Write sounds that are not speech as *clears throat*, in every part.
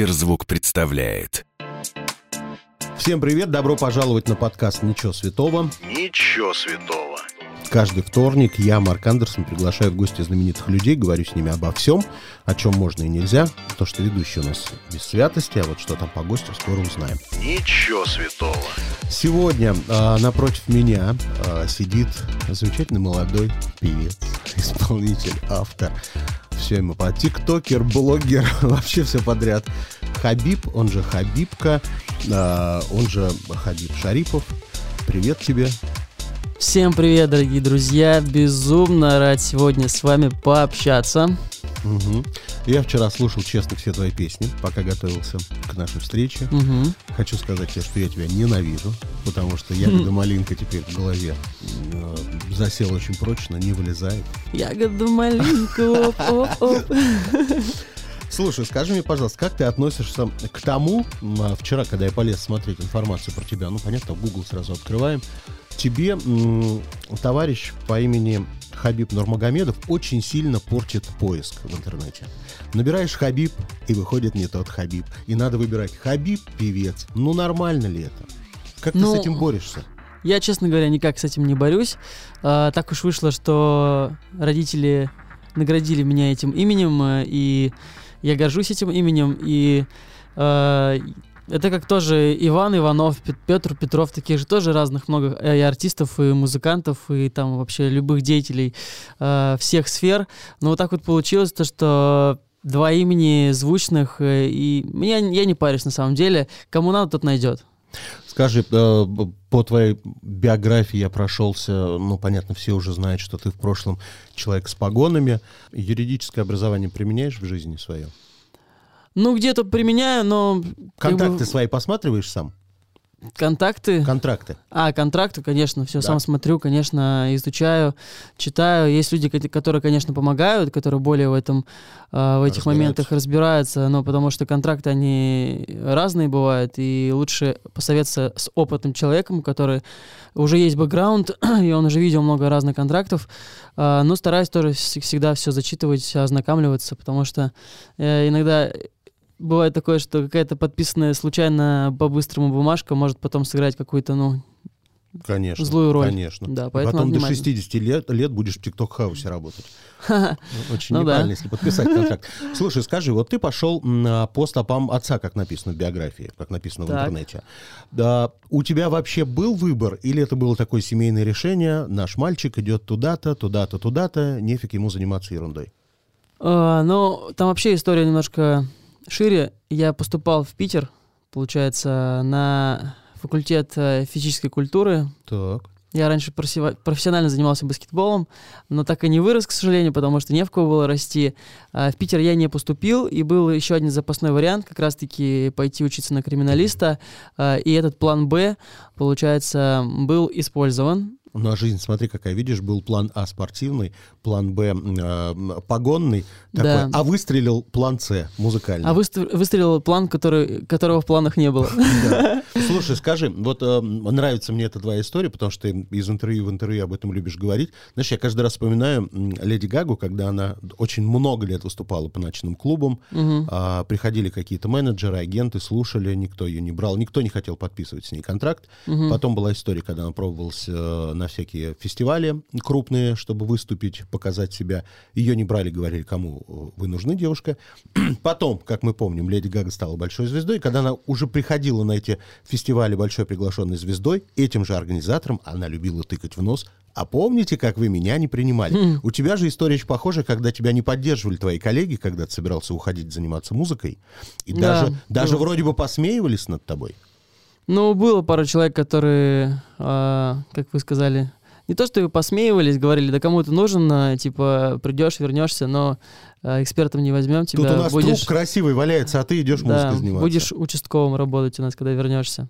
Сберзвук представляет. Всем привет, добро пожаловать на подкаст «Ничего святого». Ничего святого. Каждый вторник я, Марк Андерсон, приглашаю в гости знаменитых людей, говорю с ними обо всем, о чем можно и нельзя. То, что ведущий у нас без святости, а вот что там по гостю, скоро узнаем. Ничего святого. Сегодня э, напротив меня э, сидит замечательный молодой певец, исполнитель, автор. Все ему по тиктокер, блогер, *laughs* вообще все подряд. Хабиб, он же Хабибка, э, он же Хабиб Шарипов. Привет тебе. Всем привет, дорогие друзья! Безумно рад сегодня с вами пообщаться. Угу. Я вчера слушал, честно, все твои песни, пока готовился к нашей встрече. Мгм. Хочу сказать тебе, что я тебя ненавижу, потому что ягода *laughs* малинка теперь в голове э, засела очень прочно, не вылезает. Ягода малинка, оп, оп, оп. *laughs* Слушай, скажи мне, пожалуйста, как ты относишься к тому, а, вчера, когда я полез смотреть информацию про тебя, ну, понятно, Google сразу открываем, тебе товарищ по имени Хабиб Нурмагомедов очень сильно портит поиск в интернете. Набираешь Хабиб, и выходит не тот Хабиб. И надо выбирать Хабиб, певец. Ну, нормально ли это? Как ты Ну, с этим борешься? Я, честно говоря, никак с этим не борюсь. А, так уж вышло, что родители наградили меня этим именем, э, и я горжусь этим именем. И э, это как тоже Иван Иванов, Пет- Петр Петров, таких же тоже разных много э, и артистов, и музыкантов, и там вообще любых деятелей э, всех сфер. Но вот так вот получилось, то, что два имени звучных, э, и меня, я не парюсь на самом деле. Кому надо, тот найдет. Скажи, э, по твоей биографии я прошелся, ну, понятно, все уже знают, что ты в прошлом человек с погонами. Юридическое образование применяешь в жизни своем? Ну, где-то применяю, но... как бы, Контакты свои посматриваешь сам? Контакты? Контракты? А, контракты, конечно, все Да. сам смотрю, конечно, изучаю, читаю. Есть люди, кот- которые, конечно, помогают, которые более в этом, а, в этих моментах разбираются, но потому что контракты, они разные бывают, и лучше посоветоваться с опытным человеком, который уже есть бэкграунд, *clears throat* и он уже видел много разных контрактов, А, но стараюсь тоже вс- всегда все зачитывать, ознакомливаться, потому что э, иногда бывает такое, что какая-то подписанная случайно по-быстрому бумажка может потом сыграть какую-то, ну, Конечно. Злую роль. Конечно. Да, поэтому Потом надо внимательно. 60 лет, лет будешь в ТикТок-хаусе работать. Очень Ну да. неправильно, если подписать *laughs* контракт. Слушай, скажи, вот ты пошел по стопам отца, как написано в биографии, как написано в интернете. Да, у тебя вообще был выбор, или это было такое семейное решение, наш мальчик идет туда-то, туда-то, туда-то, нефиг ему заниматься ерундой? А, ну, там вообще история немножко шире. Я поступал в Питер, получается, на факультет э, физической культуры. Так. Я раньше профессионально занимался баскетболом, но так и не вырос, к сожалению, потому что не в кого было расти. А в Питер я не поступил, и был еще один запасной вариант, как раз-таки пойти учиться на криминалиста. А, И этот план «Б», получается, был использован. Ну, а жизнь, смотри, какая, видишь, был план А спортивный, план Б э, погонный, такой, Да. а выстрелил план С музыкальный. А выстр- выстрелил план, который, которого в планах не было. *laughs* Слушай, скажи, вот э, нравится мне эта твоя история, потому что ты из интервью в интервью об этом любишь говорить. Знаешь, я каждый раз вспоминаю Леди Гагу, когда она очень много лет выступала по ночным клубам, а, приходили какие-то менеджеры, агенты, слушали, никто ее не брал, никто не хотел подписывать с ней контракт. Потом была история, когда она пробовалась э, на всякие фестивали крупные, чтобы выступить, показать себя. Ее не брали, говорили, кому э, вы нужны, девушка. *clears throat* Потом, как мы помним, Леди Гага стала большой звездой. Когда она уже приходила на эти фестивали большой приглашенной звездой, этим же организаторам она любила тыкать в нос. А помните, как вы меня не принимали? У тебя же история очень похожая, когда тебя не поддерживали твои коллеги, когда ты собирался уходить заниматься музыкой. И Да, даже, даже было. вроде бы посмеивались над тобой. Ну, было пару человек, которые, а, как вы сказали, не то, что посмеивались, говорили, да кому ты нужен, а, типа, придешь, вернешься, но а, экспертом не возьмем тебя. Тут у нас будешь, труп красивый валяется, а ты идешь да, заниматься. будешь участковым работать у нас, когда вернешься.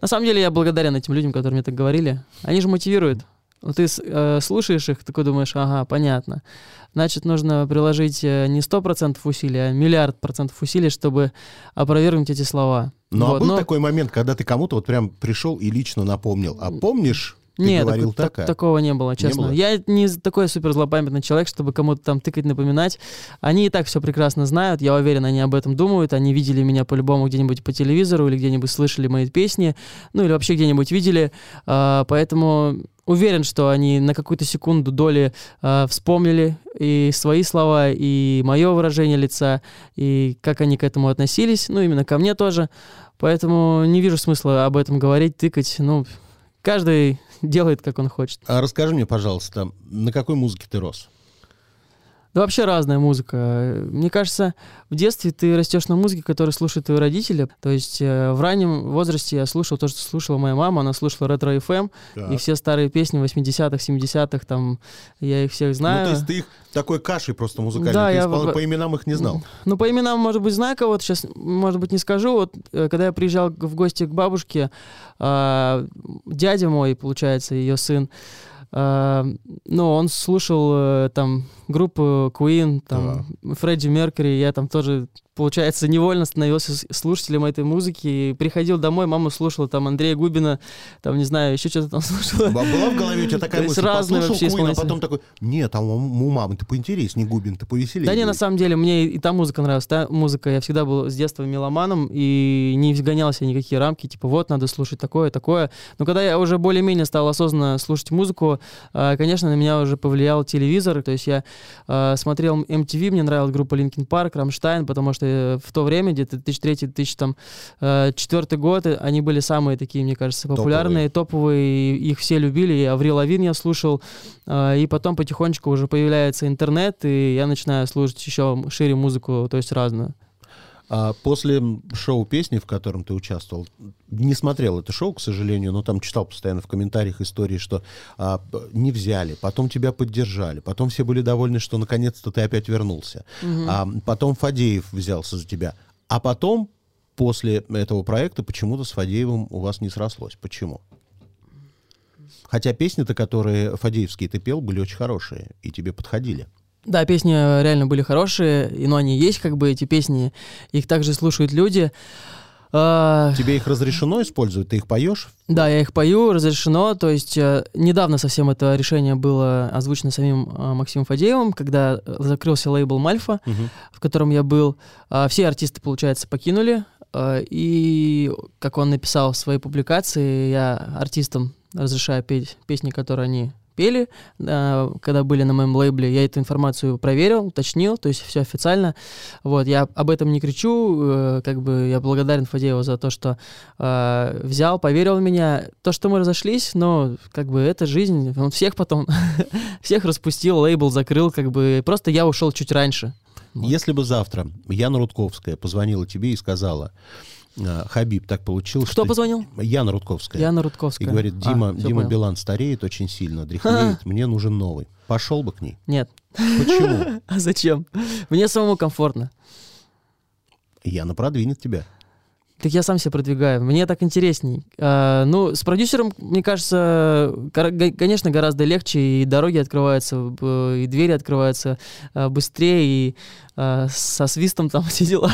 На самом деле я благодарен этим людям, которые мне так говорили. Они же мотивируют. Вот ты э, слушаешь их, такой думаешь, ага, понятно. Значит, нужно приложить э, не 100% усилий, а миллиард процентов усилий, чтобы опровергнуть эти слова. Ну, а Вот, был но- такой момент, когда ты кому-то вот прям пришел и лично напомнил. А помнишь, Ты Нет, говорил так- так, а? такого не было, честно. было? Я не такой супер злопамятный человек, чтобы кому-то там тыкать, напоминать. Они и так все прекрасно знают, я уверен, они об этом думают. Они видели меня по-любому где-нибудь по телевизору или где-нибудь слышали мои песни, ну или вообще где-нибудь видели. А, поэтому уверен, что они на какую-то секунду доли а, вспомнили и свои слова, и мое выражение лица, и как они к этому относились, ну именно ко мне тоже. Поэтому не вижу смысла об этом говорить, тыкать. Ну, каждый *laughs* делает, как он хочет. А расскажи мне, пожалуйста, на какой музыке ты рос? Да вообще разная музыка. Мне кажется, в детстве ты растешь на музыке, которую слушают твои родители. То есть э, в раннем возрасте я слушал то, что слушала моя мама. Она слушала ретро FM и все старые песни 80-х, 70-х, там я их всех Ну, знаю. то есть ты их такой кашей просто музыкальной, Да, ты я исполнял, в- по именам их не знал. Ну, по именам, может быть, знаю кого-то, сейчас, может быть, не скажу. Вот, э, когда я приезжал в гости к бабушке, а, дядя мой, получается, ее сын, ну, он слушал э, там группу Queen, там, Фредди Меркьюри, я там тоже, получается, невольно становился слушателем этой музыки, и приходил домой, мама слушала там Андрея Губина, там, не знаю, еще что-то там *laughs* слушала. Была в голове у тебя такая мысль, разные вообще Queen, а потом такой, нет, а у мамы ты поинтереснее, Губин, ты повеселее. Да не, на будет». самом деле, мне и та музыка нравилась. Та музыка, я всегда был с детства меломаном и не вгонялся в никакие рамки, типа вот, надо слушать такое, такое. Но когда я уже более-менее стал осознанно слушать музыку, а, конечно, на меня уже повлиял телевизор. То есть я а, смотрел MTV, мне нравилась группа Linkin Park, Рамштайн, потому что э, в то время, где-то 2003-2004 год, э, они были самые такие, мне кажется, популярные, топовые, и их все любили. И Аврил Лавин я слушал, и потом потихонечку уже появляется интернет, и я начинаю слушать еще шире музыку, то есть разную. А после шоу песни, в котором ты участвовал, не смотрел это шоу, к сожалению, но там читал постоянно в комментариях истории, что а, не взяли, потом тебя поддержали, потом все были довольны, что наконец-то ты опять вернулся. А потом Фадеев взялся за тебя. А потом, после этого проекта, почему-то с Фадеевым у вас не срослось. Почему? Хотя песни-то, которые Фадеевские ты пел, были очень хорошие и тебе подходили. Да, песни реально были хорошие, и, но они есть, как бы, эти песни, их также слушают люди. А, Тебе их разрешено использовать? Ты их поешь? Да, я их пою, разрешено. То есть э, недавно совсем это решение было озвучено самим э, Максимом Фадеевым, когда э, закрылся лейбл Мальфа, Мгм. в котором я был. А, все артисты, получается, покинули. э, и, как он написал в своей публикации, я артистам разрешаю петь песни, которые они пели, э, когда были на моем лейбле. Я эту информацию проверил, уточнил, то есть все официально. Вот, я об этом не кричу, э, как бы я благодарен Фадееву за то, что э, взял, поверил в меня. То, что мы разошлись, но как бы это жизнь, он всех потом, *laughs* всех распустил, лейбл закрыл, как бы просто я ушел чуть раньше. Вот. Если бы завтра Яна Рудковская позвонила тебе и сказала, «А, Хабиб, так получилось, Кто что... позвонил? Яна Рудковская. Яна И Рудковская. говорит, А, Дима, всё Дима понял. Билан стареет очень сильно, дряхлеет, *laughs* мне нужен новый. Пошел бы к ней. Нет. Почему? *laughs* А зачем? Мне самому комфортно. Яна продвинет тебя. Так я сам себя продвигаю. Мне так интересней. А, ну, с продюсером, мне кажется, конечно, гораздо легче, и дороги открываются, и двери открываются а, быстрее, и а, со свистом там *laughs* все дела.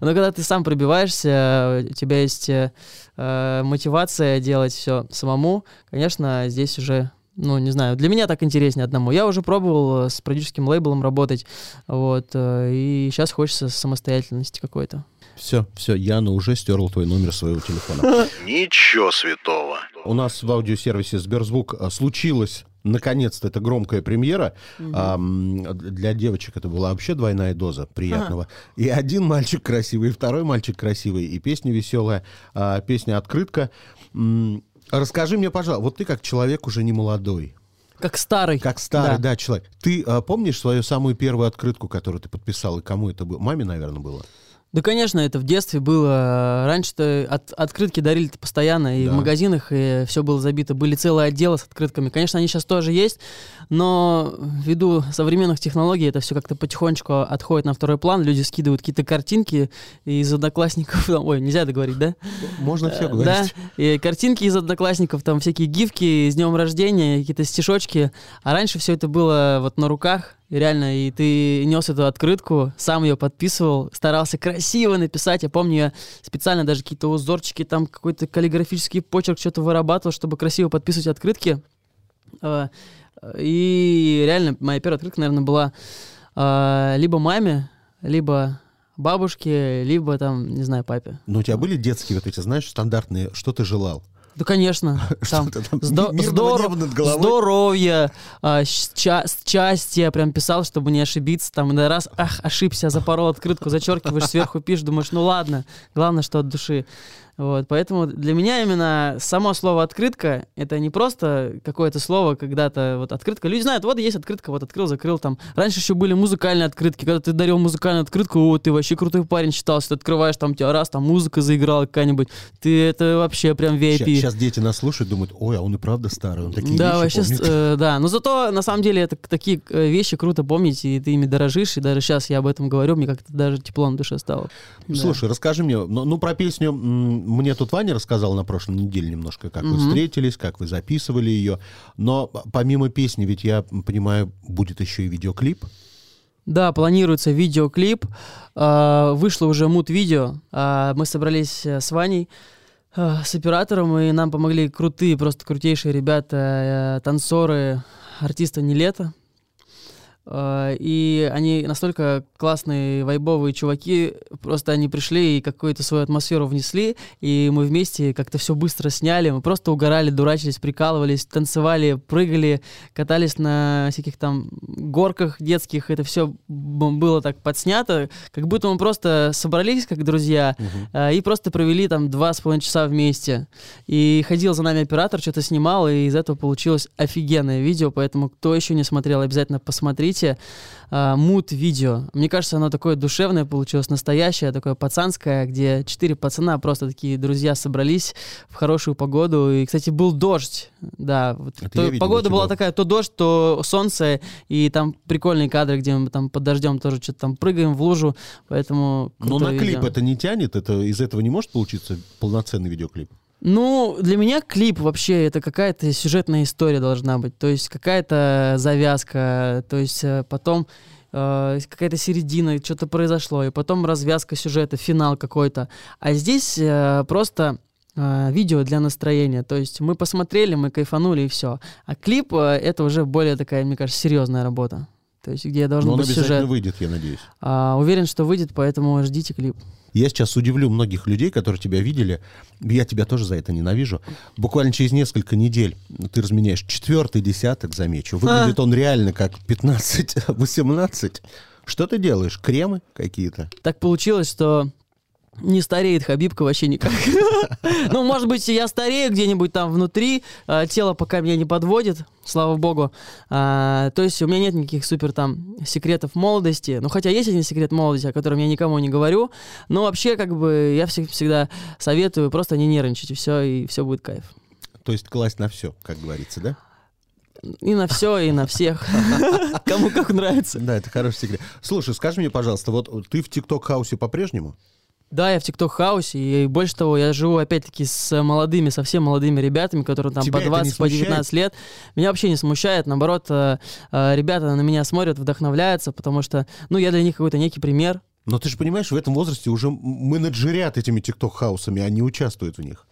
Но когда ты сам пробиваешься, у тебя есть э, э, мотивация делать все самому, конечно, здесь уже ну, не знаю, для меня так интереснее одному. Я уже пробовал э, с продюсерским лейблом работать, вот, э, и сейчас хочется самостоятельности какой-то. Все, все, Яна уже стерла твой номер своего телефона. *laughs* Ничего святого. У нас в аудиосервисе Сберзвук случилось наконец-то это громкая премьера. А, м, для девочек это была вообще двойная доза приятного. И один мальчик красивый, и второй мальчик красивый, и песня веселая, а, песня открытка. Расскажи мне, пожалуйста, вот ты как человек уже не молодой, Как старый. как старый, Да. да, человек. Ты а, помнишь свою самую первую открытку, которую ты подписал, и кому это было? Маме, наверное, было. Да, конечно, это в детстве было. Раньше-то от- открытки дарили постоянно, и Да. в магазинах, и все было забито. Были целые отделы с открытками. Конечно, они сейчас тоже есть, но ввиду современных технологий это все как-то потихонечку отходит на второй план. Люди скидывают какие-то картинки из одноклассников. *laughs* Ой, нельзя это говорить, да? Можно все Э, говорить. Да, и картинки из одноклассников, там всякие гифки с днем рождения, какие-то стишочки. А раньше все это было вот на руках, реально, и ты нес эту открытку, сам ее подписывал, старался красиво написать. Я помню, я специально даже какие-то узорчики, там какой-то каллиграфический почерк что-то вырабатывал, чтобы красиво подписывать открытки. А, И реально, моя первая открытка, наверное, была а, либо маме, либо бабушке, либо там, не знаю, папе. Но у тебя были детские вот эти, знаешь, стандартные, что ты желал? Да, конечно. *laughs* Там, здо- головой? здоровье, а, ща- счастье, прям писал, чтобы не ошибиться. Там иной раз, ах, ошибся, запорол открытку, зачеркиваешь, сверху пишешь, думаешь, ну ладно, главное, что от души. Вот, поэтому для меня именно само слово «открытка» — это не просто какое-то слово, когда-то вот открытка. Люди знают, вот есть открытка, вот открыл, закрыл там. Раньше еще были музыкальные открытки, когда ты дарил музыкальную открытку, о, ты вообще крутой парень считался, ты открываешь, там тебя раз, там музыка заиграла какая-нибудь, ты это вообще прям VIP. Сейчас дети нас слушают, думают, ой, а он и правда старый, он такие Да, вещи вообще, помнит». э, да. Но зато, на самом деле, это такие э, вещи круто помнить, и ты ими дорожишь, и даже сейчас я об этом говорю, мне как-то даже тепло на душе стало. Да. Слушай, расскажи мне, ну, ну, про песню мне тут Ваня рассказал на прошлой неделе немножко, как вы Мгм. встретились, как вы записывали ее. Но помимо песни, ведь я понимаю, будет еще и видеоклип. Да, планируется видеоклип. А, Вышло уже мут-видео. А, Мы собрались э, с Ваней, э, с оператором, и нам помогли крутые, просто крутейшие ребята, э, танцоры, артисты «Не лето». А, И они настолько классные, вайбовые чуваки, просто они пришли и какую-то свою атмосферу внесли, и мы вместе как-то все быстро сняли, мы просто угорали, дурачились, прикалывались, танцевали, прыгали, катались на всяких там горках детских, это все было так подснято, как будто мы просто собрались как друзья э, и просто провели там два с половиной часа вместе. И ходил за нами оператор, что-то снимал, и из этого получилось офигенное видео, поэтому кто еще не смотрел, обязательно посмотрите. А, Мут-видео. Мне кажется, оно такое душевное получилось, настоящее, такое пацанское, где четыре пацана, просто такие друзья собрались в хорошую погоду. И, кстати, был дождь. Да, вот то- видел погода была такая, то дождь, то солнце, и там прикольные кадры, где мы там под дождем тоже что-то там прыгаем в лужу, поэтому... Но крутое на клип видео. это не тянет, это из этого не может получиться полноценный видеоклип. Ну, для меня клип вообще это какая-то сюжетная история должна быть. То есть какая-то завязка, то есть э, потом э, какая-то середина, что-то произошло, и потом развязка сюжета, финал какой-то. А здесь э, просто э, видео для настроения. То есть мы посмотрели, мы кайфанули и все. А клип э, это уже более такая, мне кажется, серьезная работа. То есть где должен Но он быть обязательно сюжет. выйдет, я надеюсь. А, уверен, что выйдет, поэтому ждите клип. Я сейчас удивлю многих людей, которые тебя видели. Я тебя тоже за это ненавижу. Буквально через несколько недель ты разменяешь четвертый десяток, замечу. Выглядит он реально как 15-18. Что ты делаешь? Кремы какие-то? так получилось, что не стареет Хабибка вообще никак. *laughs* Ну, может быть, я старею где-нибудь там внутри, а, тело пока меня не подводит, слава богу. А, То есть у меня нет никаких супер там секретов молодости. Ну, хотя есть один секрет молодости, о котором я никому не говорю. Но вообще, как бы, я всег- всегда советую просто не нервничать, и все, и все будет кайф. То есть класть на все, как говорится, да? И на все, и на всех. *laughs* Кому как нравится. Да, это хороший секрет. Слушай, скажи мне, пожалуйста, вот ты в ТикТок-хаусе по-прежнему? Да, я в ТикТок хаусе, и больше того, я живу опять-таки с молодыми, совсем молодыми ребятами, которые там Тебя по это не 20, по 19 лет. Меня вообще не смущает, наоборот, э, э, ребята на меня смотрят, вдохновляются, потому что, ну, я для них какой-то некий пример. Но ты же понимаешь, в этом возрасте уже менеджерят этими ТикТок-хаусами, они участвуют в них.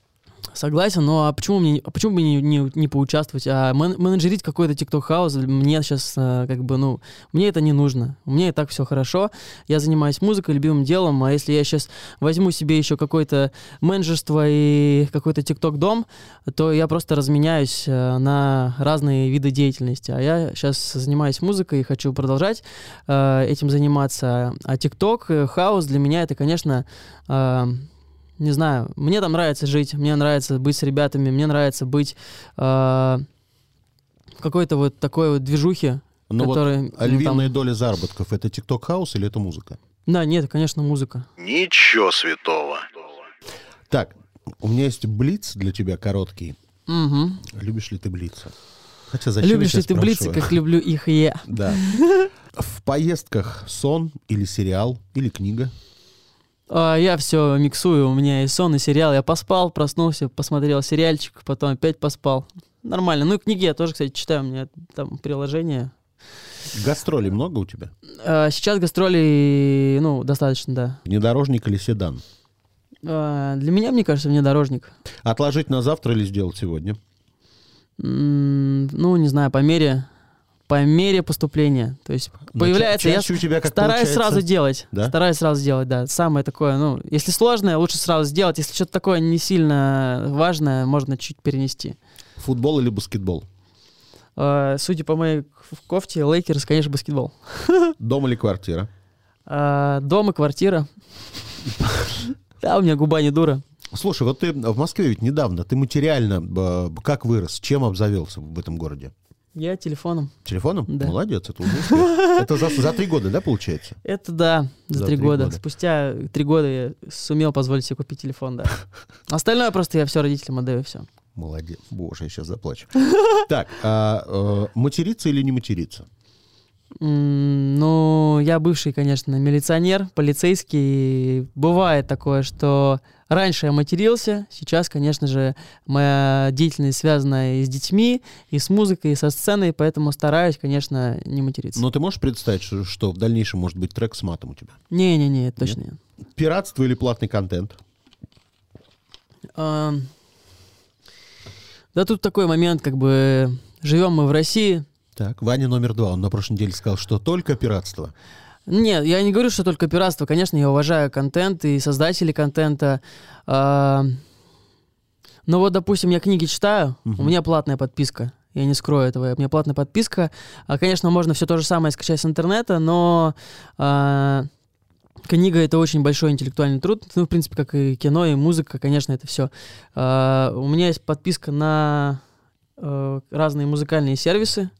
Согласен, но а почему мне, а почему бы не, не, не поучаствовать? А мен- менеджерить какой-то TikTok house мне сейчас как бы, ну, мне это не нужно. У меня и так все хорошо. Я занимаюсь музыкой, любимым делом, а если я сейчас возьму себе еще какое-то менеджерство и какой-то TikTok дом, то я просто разменяюсь э, на разные виды деятельности. А я сейчас занимаюсь музыкой и хочу продолжать э, этим заниматься. А TikTok э, house для меня это, конечно, э, не знаю, мне там нравится жить, мне нравится быть с ребятами, мне нравится быть э, в какой-то вот такой вот движухе. Ну вот а ну, львиная там- доля заработков это TikTok house или это музыка? Да, нет, конечно, музыка. Ничего святого. Так, у меня есть блиц для тебя короткий. Мгм. Любишь ли ты блица? Хотя зачем Любишь ли ты блицы, как люблю их и я? Да. *laughs* В поездках сон или сериал, или книга? А, я все миксую, у меня и сон, и сериал. Я поспал, проснулся, посмотрел сериальчик, потом опять поспал. Нормально. Ну и книги я тоже, кстати, читаю, у меня там приложение Гастролей много у тебя? А, Сейчас гастролей, ну, достаточно, да. Внедорожник или седан? А, Для меня, мне кажется, внедорожник. Отложить на завтра или сделать сегодня? Ну, не знаю, по мере, по мере поступления. То есть Но появляется, ча- я у тебя как стараюсь получается? сразу делать. Да? Стараюсь сразу делать, да. Самое такое, ну, если сложное, лучше сразу сделать. Если что-то такое не сильно важное, можно чуть перенести. Футбол или баскетбол? А, Судя по моей к- кофте, Лейкерс, конечно, баскетбол. *laughs* Дом или квартира? А, Дом и квартира. *laughs* Да, у меня губа не дура. Слушай, вот ты в Москве ведь недавно, ты материально э, как вырос, чем обзавелся в этом городе? Я телефоном. Телефоном? Да. Молодец, это уже *laughs* успех. Это за, за три года, да, получается? Это да, за, За три три года. года. Спустя три года я сумел позволить себе купить телефон, да. *laughs* Остальное просто я все родителям отдаю, все. Молодец. Боже, я сейчас заплачу. *laughs* Так, а, э, материться или не материться? Ну, я бывший, конечно, милиционер, полицейский. Бывает такое, что раньше я матерился, сейчас, конечно же, моя деятельность связана и с детьми, и с музыкой, и со сценой, поэтому стараюсь, конечно, не материться. Но ты можешь представить, что, что в дальнейшем может быть трек с матом у тебя? Не-не-не, точно нет. Пиратство или платный контент? Ам, Да тут такой момент, как бы живем мы в России. Так, Ваня номер два. Он на прошлой неделе сказал, что только пиратство. Нет, я не говорю, что только пиратство. Конечно, я уважаю контент и создателей контента. А, Но вот, допустим, я книги читаю, у меня платная подписка. Я не скрою этого. У меня платная подписка. А, Конечно, можно все то же самое скачать с интернета, но а, книга это очень большой интеллектуальный труд. Ну, в принципе, как и кино, и музыка, конечно, это все. У меня есть подписка на э, разные музыкальные сервисы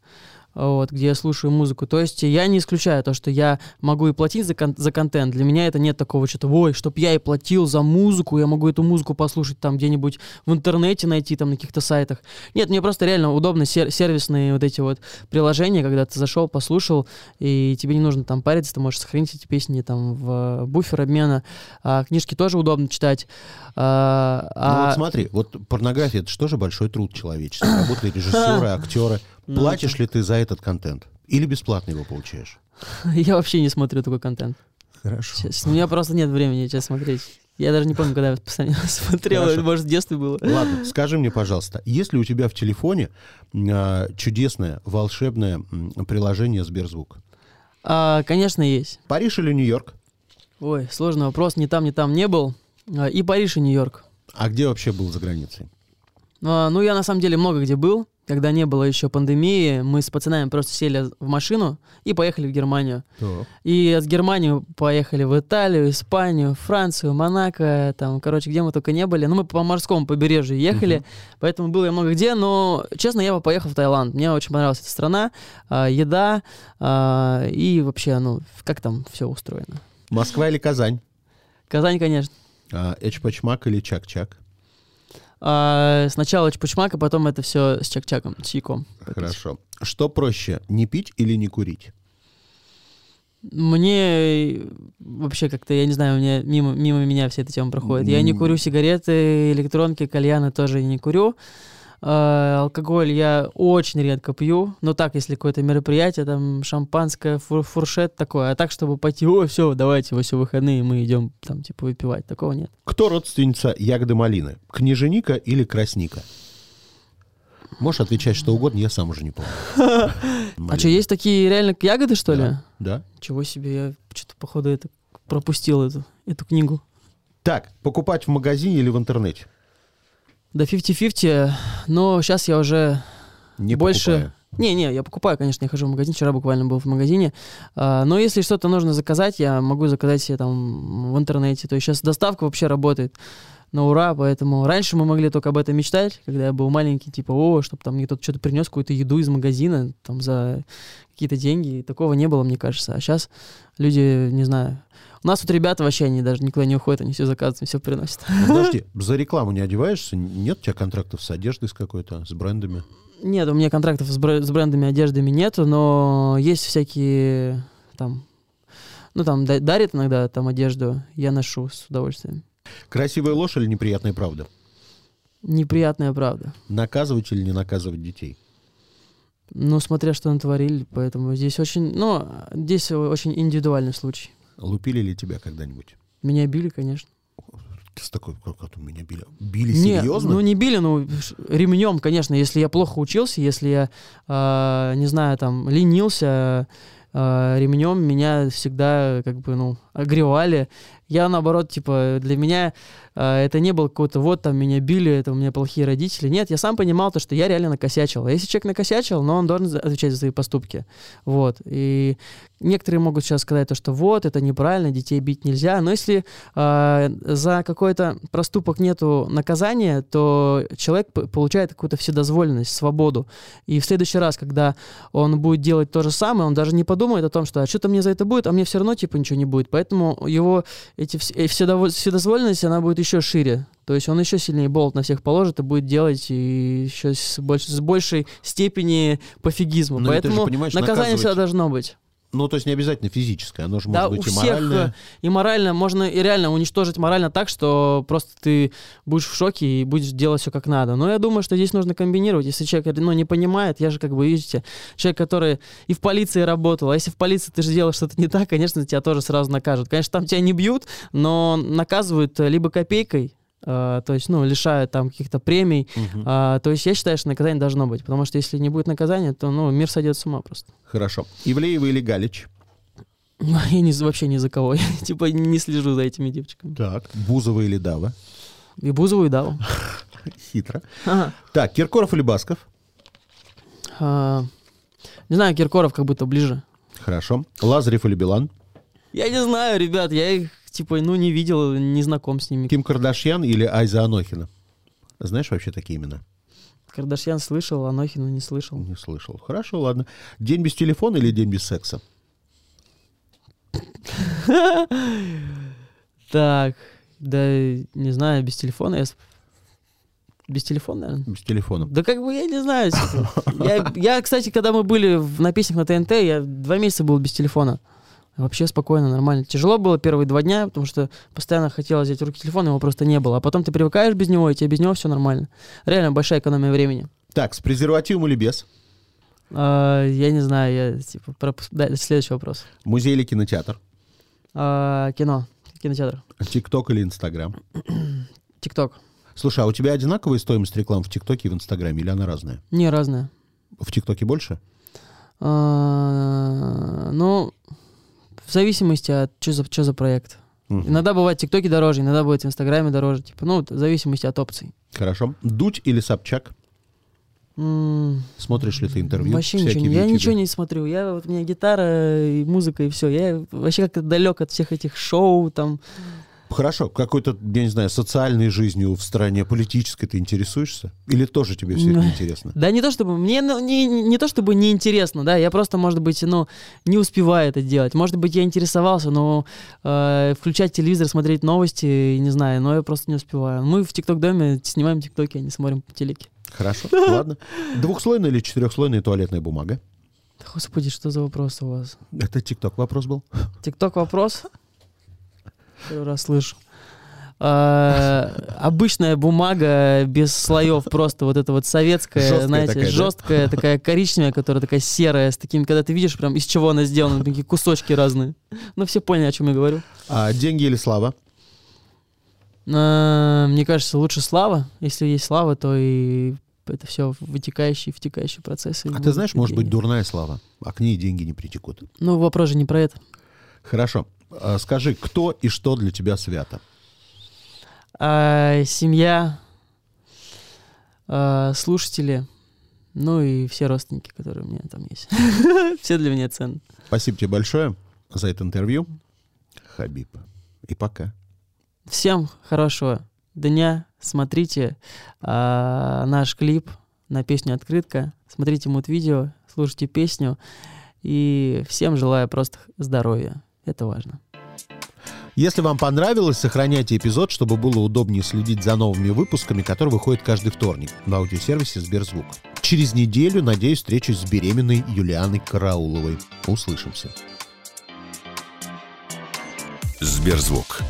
вот, где я слушаю музыку. То есть я не исключаю то, что я могу и платить за, кон- за контент. Для меня это нет такого что-то, ой, чтоб я и платил за музыку, я могу эту музыку послушать там где-нибудь в интернете найти, там на каких-то сайтах. Нет, мне просто реально удобно сер- сервисные вот эти вот приложения, когда ты зашел, послушал, и тебе не нужно там париться, ты можешь сохранить эти песни там в буфер обмена. А книжки тоже удобно читать. А, Ну а- вот смотри, вот порнография, это же большой труд человеческий. Работали режиссеры, *laughs* актеры. Ну, Платишь ли ты за этот контент? Или бесплатно его получаешь? *laughs* я вообще не смотрю такой контент. Хорошо. Честно, у меня просто нет времени сейчас смотреть. Я даже не помню, когда я последний раз *laughs* смотрел. Хорошо. Может, в детстве было. Ладно, *laughs* скажи мне, пожалуйста, есть ли у тебя в телефоне а, чудесное, волшебное приложение Сберзвук? А, конечно, есть. Париж или Нью-Йорк? Ой, сложный вопрос. Ни там, ни там не был. А, И Париж, и Нью-Йорк. А где вообще был за границей? А, Ну, я на самом деле много где был. Когда не было еще пандемии, мы с пацанами просто сели в машину и поехали в Германию. И от Германии поехали в Италию, Испанию, Францию, Монако, там, короче, где мы только не были. Ну, мы по морскому побережью ехали, поэтому было я много где, но, честно, я бы поехал в Таиланд. Мне очень понравилась эта страна, а, еда а, и вообще, ну, как там все устроено. Москва или Казань? Казань, конечно. А, Эчпачмак или Чак-Чак? А, сначала чпучмак, а потом это все с чак-чаком, с чайком. Хорошо. Что проще, не пить или не курить? Мне вообще как-то, я не знаю, меня мимо, мимо меня вся эта тема проходит. Я не курю сигареты, электронки, кальяны тоже не курю. А, алкоголь я очень редко пью. Но так, если какое-то мероприятие, там шампанское, фур- фуршет такое. А так, чтобы пойти, о, все, давайте, во все выходные мы идем там типа выпивать. Такого нет. Кто родственница ягоды малины? Княженика или красника? Можешь отвечать что угодно, я сам уже не помню. *laughs* А что, есть такие реально ягоды, что ли? Да. Чего себе, я что-то, походу, это пропустил эту, эту книгу. Так, покупать в магазине или в интернете? Да 50-50, но сейчас я уже Не больше... покупаю. Не-не, я покупаю, конечно, я хожу в магазин, вчера буквально был в магазине, А, но если что-то нужно заказать, я могу заказать себе там в интернете, то есть сейчас доставка вообще работает на ура, поэтому раньше мы могли только об этом мечтать, когда я был маленький, типа, о, чтобы там мне кто-то что-то принес, какую-то еду из магазина, там за какие-то деньги, и такого не было, мне кажется, а сейчас люди, не знаю, у нас тут ребята вообще, они даже никуда не уходят, они все заказывают, все приносят. Ну, *laughs* Подожди, за рекламу не одеваешься? Нет у тебя контрактов с одеждой с какой-то, с брендами? Нет, у меня контрактов с, бр- с брендами одеждами нету, но есть всякие там, ну там да- дарят иногда там одежду, я ношу с удовольствием. Красивая ложь или неприятная правда? Неприятная правда. Наказывать или не наказывать детей? Ну, смотря что натворили, поэтому здесь очень, ну, здесь очень индивидуальный случай. Лупили ли тебя когда-нибудь? Меня били, конечно. С такой, как это меня били? Били Не, серьезно? ну не били, ну ремнем, конечно. Если я плохо учился, если я, а, не знаю, там ленился, а, ремнем меня всегда как бы, ну, огревали. Я наоборот, типа, для меня а, это не был какой-то, вот там меня били, это у меня плохие родители. Нет, я сам понимал то, что я реально накосячил. А если человек накосячил, но он должен отвечать за свои поступки. Вот. И некоторые могут сейчас сказать то, что вот, это неправильно, детей бить нельзя. Но если а, за какой-то проступок нету наказания, то человек получает какую-то вседозволенность, свободу. И в следующий раз, когда он будет делать то же самое, он даже не подумает о том, что а что-то мне за это будет, а мне все равно типа ничего не будет. Поэтому его эти э, вседово- вседозволенность, она будет еще шире. То есть он еще сильнее болт на всех положит и будет делать и еще с, больш- с большей степени пофигизма. Но же, Поэтому наказание всегда должно быть. Ну, то есть не обязательно физическое, оно же Да, может быть у и всех моральное. э, и морально можно и реально уничтожить морально так, что просто ты будешь в шоке и будешь делать все как надо. Но я думаю, что здесь нужно комбинировать. Если человек ну, не понимает, я же как бы, видите, человек, который и в полиции работал, а если в полиции ты же делаешь что-то не так, конечно, тебя тоже сразу накажут. Конечно, там тебя не бьют, но наказывают либо копейкой, то есть, ну, лишают там каких-то премий. А, то есть я считаю, что наказание должно быть, потому что если не будет наказания, то, ну, мир сойдет с ума просто. Хорошо. Ивлеева или Галич? *laughs* Я ни, за- вообще ни за кого. Я, *laughs* типа не слежу за этими девочками. Так. Бузова или Дава? И Бузову, и Даву. *laughs* Хитро. Ага. Так, Киркоров или Басков? А, Не знаю, Киркоров как будто ближе. Хорошо. Лазарев или Билан? Я не знаю, ребят, я их, типа, ну, не видел, не знаком с ними. Ким Кардашьян или Айза Анохина? Знаешь вообще такие имена? Кардашьян слышал, Анохина не слышал. Не слышал. Хорошо, ладно. День без телефона или день без секса? *laughs* Так, да, не знаю, без телефона я... Без телефона, наверное? Без телефона. Да как бы я не знаю. типа. Я, я, кстати, когда мы были в, на песнях на ТНТ, я два месяца был без телефона. Вообще спокойно, нормально. Тяжело было первые два дня, потому что постоянно хотелось взять в руки телефон, его просто не было. А потом ты привыкаешь без него, и тебе без него все нормально. Реально большая экономия времени. Так, с презервативом или без? А, я не знаю, я типа пропуск... Да, следующий вопрос. Музей или кинотеатр? А, кино, кинотеатр, ТикТок или Инстаграм? *clears throat* ТикТок. Слушай, а у тебя одинаковая стоимость рекламы в ТикТоке и в Инстаграме, или она разная? Не, разное. В ТикТоке больше? А, ну, в зависимости от что за, чё за проект. Мгм. Иногда бывает в ТикТоке дороже, иногда будет в Инстаграме дороже. Типа, ну, в зависимости от опций. Хорошо. Дудь или Собчак? М, Смотришь ли ты интервью? Вообще ничего Я ничего не смотрю. Я вот у меня гитара и музыка и все. Я вообще как-то далек от всех этих шоу там. Хорошо. Какой-то, я не знаю, социальной жизнью в стране, политической ты интересуешься? Или тоже тебе все это Ну, интересно? Да не то чтобы мне ну, не, не то чтобы не интересно, да, я просто может быть ну не успеваю это делать. Может быть я интересовался, но э, включать телевизор, смотреть новости, не знаю, но я просто не успеваю. Мы в ТикТок доме снимаем ТикТоки, а не смотрим по телеке. Хорошо, *laughs* ладно. Двухслойная или четырехслойная туалетная бумага? Господи, что за вопрос у вас? Это ТикТок вопрос был. ТикТок вопрос? Первый раз слышу. А, обычная бумага без слоев, просто вот это вот советская, Жесткая знаете, такая, да? жесткая, такая коричневая, которая такая серая, с такими, когда ты видишь прям из чего она сделана, такие кусочки разные. Ну, все поняли, о чем я говорю. А деньги или слава? А, мне кажется, лучше слава. Если есть слава, то и это все вытекающие, втекающие процессы. А ты знаешь, может быть, деньги. дурная слава, а к ней деньги не притекут. Ну, вопрос же не про это. Хорошо. А Скажи, кто и что для тебя свято? А, семья, а, слушатели, ну и все родственники, которые у меня там есть. *laughs* Все для меня ценны. Спасибо тебе большое за это интервью. Хабиб. И пока. Всем хорошего дня. Смотрите а, наш клип на песню «Открытка». Смотрите мут-видео, слушайте песню. И всем желаю просто здоровья. Это важно. Если вам понравилось, сохраняйте эпизод, чтобы было удобнее следить за новыми выпусками, которые выходят каждый вторник в аудиосервисе Сберзвук. Через неделю, надеюсь, встречусь с беременной Юлианой Карауловой. Услышимся. Сберзвук.